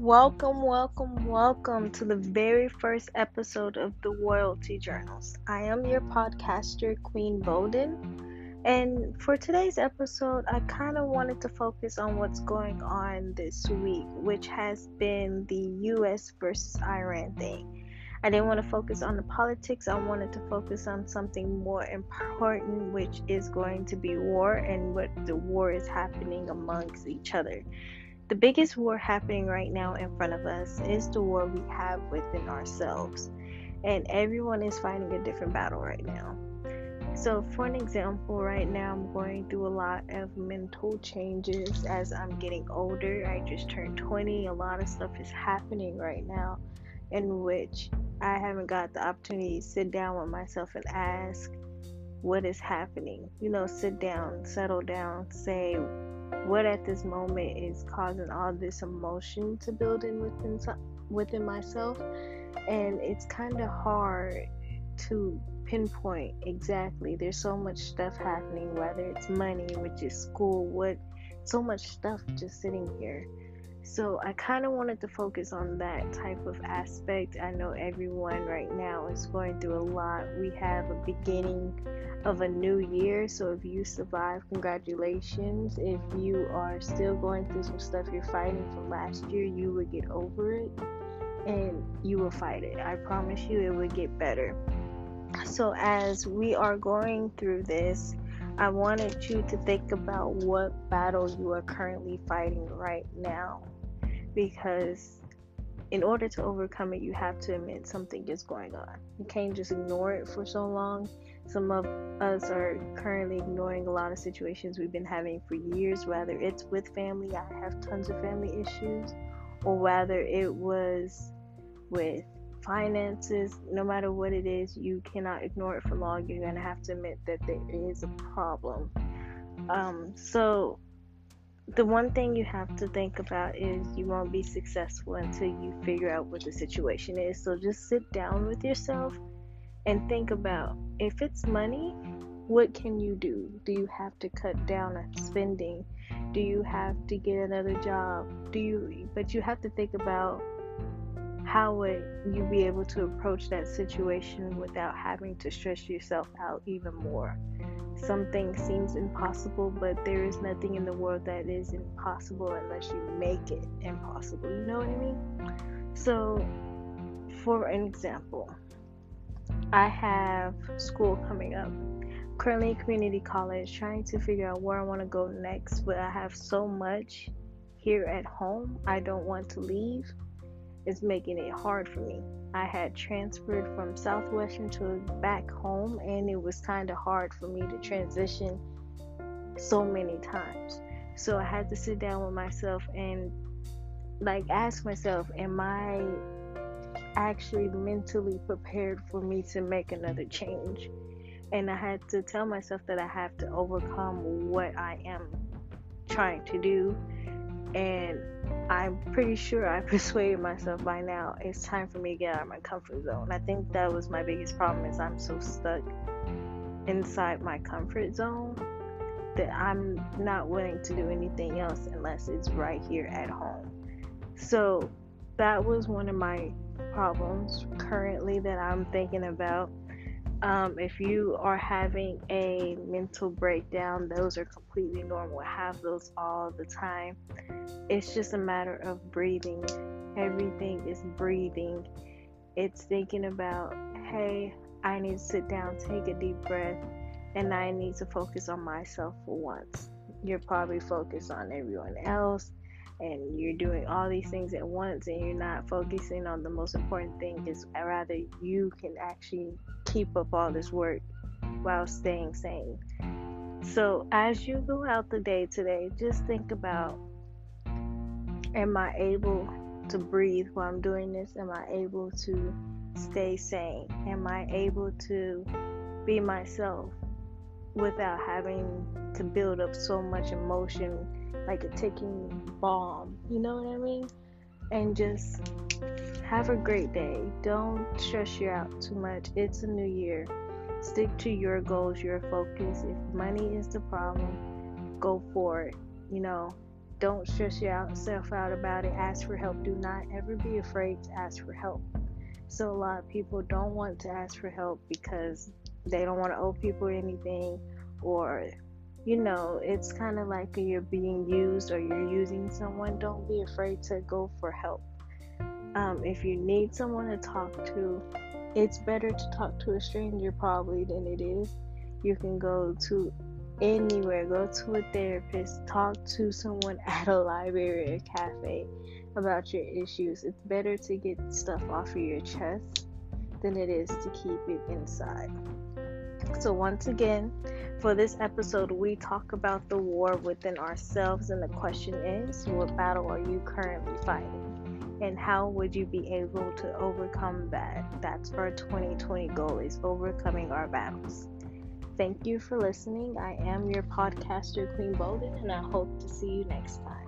Welcome, welcome, welcome to the very first episode of the Royalty Journals. I am your podcaster, Queen Bowden. And for today's episode, I kind of wanted to focus on what's going on this week, which has been the US versus Iran thing. I didn't want to focus on the politics, I wanted to focus on something more important, which is going to be war and what the war is happening amongst each other. The biggest war happening right now in front of us is the war we have within ourselves. And everyone is fighting a different battle right now. So, for an example, right now I'm going through a lot of mental changes as I'm getting older. I just turned 20. A lot of stuff is happening right now in which I haven't got the opportunity to sit down with myself and ask what is happening. You know, sit down, settle down, say, what at this moment is causing all this emotion to build in within within myself. And it's kind of hard to pinpoint exactly. There's so much stuff happening whether it's money which is school what so much stuff just sitting here so I kind of wanted to focus on that type of aspect. I know everyone right now is going through a lot. We have a beginning of a new year, so if you survive, congratulations. If you are still going through some stuff you're fighting from last year, you will get over it and you will fight it. I promise you it will get better. So as we are going through this, I wanted you to think about what battle you are currently fighting right now. Because in order to overcome it, you have to admit something is going on. You can't just ignore it for so long. Some of us are currently ignoring a lot of situations we've been having for years, whether it's with family, I have tons of family issues, or whether it was with finances, no matter what it is, you cannot ignore it for long. You're going to have to admit that there is a problem. Um, so, the one thing you have to think about is you won't be successful until you figure out what the situation is. So, just sit down with yourself and think about if it's money, what can you do? Do you have to cut down on spending? Do you have to get another job? Do you, but you have to think about how would you be able to approach that situation without having to stress yourself out even more? Something seems impossible, but there is nothing in the world that is impossible unless you make it impossible. You know what I mean? So, for an example, I have school coming up. Currently, community college, trying to figure out where I want to go next, but I have so much here at home. I don't want to leave is making it hard for me. I had transferred from Southwestern to back home, and it was kind of hard for me to transition so many times. So I had to sit down with myself and like ask myself, am I actually mentally prepared for me to make another change? And I had to tell myself that I have to overcome what I am trying to do and I'm pretty sure I persuaded myself by now it's time for me to get out of my comfort zone. I think that was my biggest problem is I'm so stuck inside my comfort zone that I'm not willing to do anything else unless it's right here at home. So that was one of my problems currently that I'm thinking about um, if you are having a mental breakdown, those are completely normal. I have those all the time. It's just a matter of breathing. Everything is breathing. It's thinking about, hey, I need to sit down, take a deep breath, and I need to focus on myself for once. You're probably focused on everyone else and you're doing all these things at once and you're not focusing on the most important thing is rather you can actually keep up all this work while staying sane so as you go out the day today just think about am i able to breathe while i'm doing this am i able to stay sane am i able to be myself without having to build up so much emotion like a ticking bomb. You know what I mean? And just have a great day. Don't stress you out too much. It's a new year. Stick to your goals, your focus. If money is the problem, go for it. You know, don't stress yourself out about it. Ask for help. Do not ever be afraid to ask for help. So, a lot of people don't want to ask for help because they don't want to owe people anything, or you know, it's kind of like you're being used or you're using someone. Don't be afraid to go for help. Um, if you need someone to talk to, it's better to talk to a stranger probably than it is. You can go to anywhere, go to a therapist, talk to someone at a library or cafe about your issues. It's better to get stuff off of your chest than it is to keep it inside. So, once again, for this episode, we talk about the war within ourselves, and the question is what battle are you currently fighting? And how would you be able to overcome that? That's our 2020 goal is overcoming our battles. Thank you for listening. I am your podcaster, Queen Bolden, and I hope to see you next time.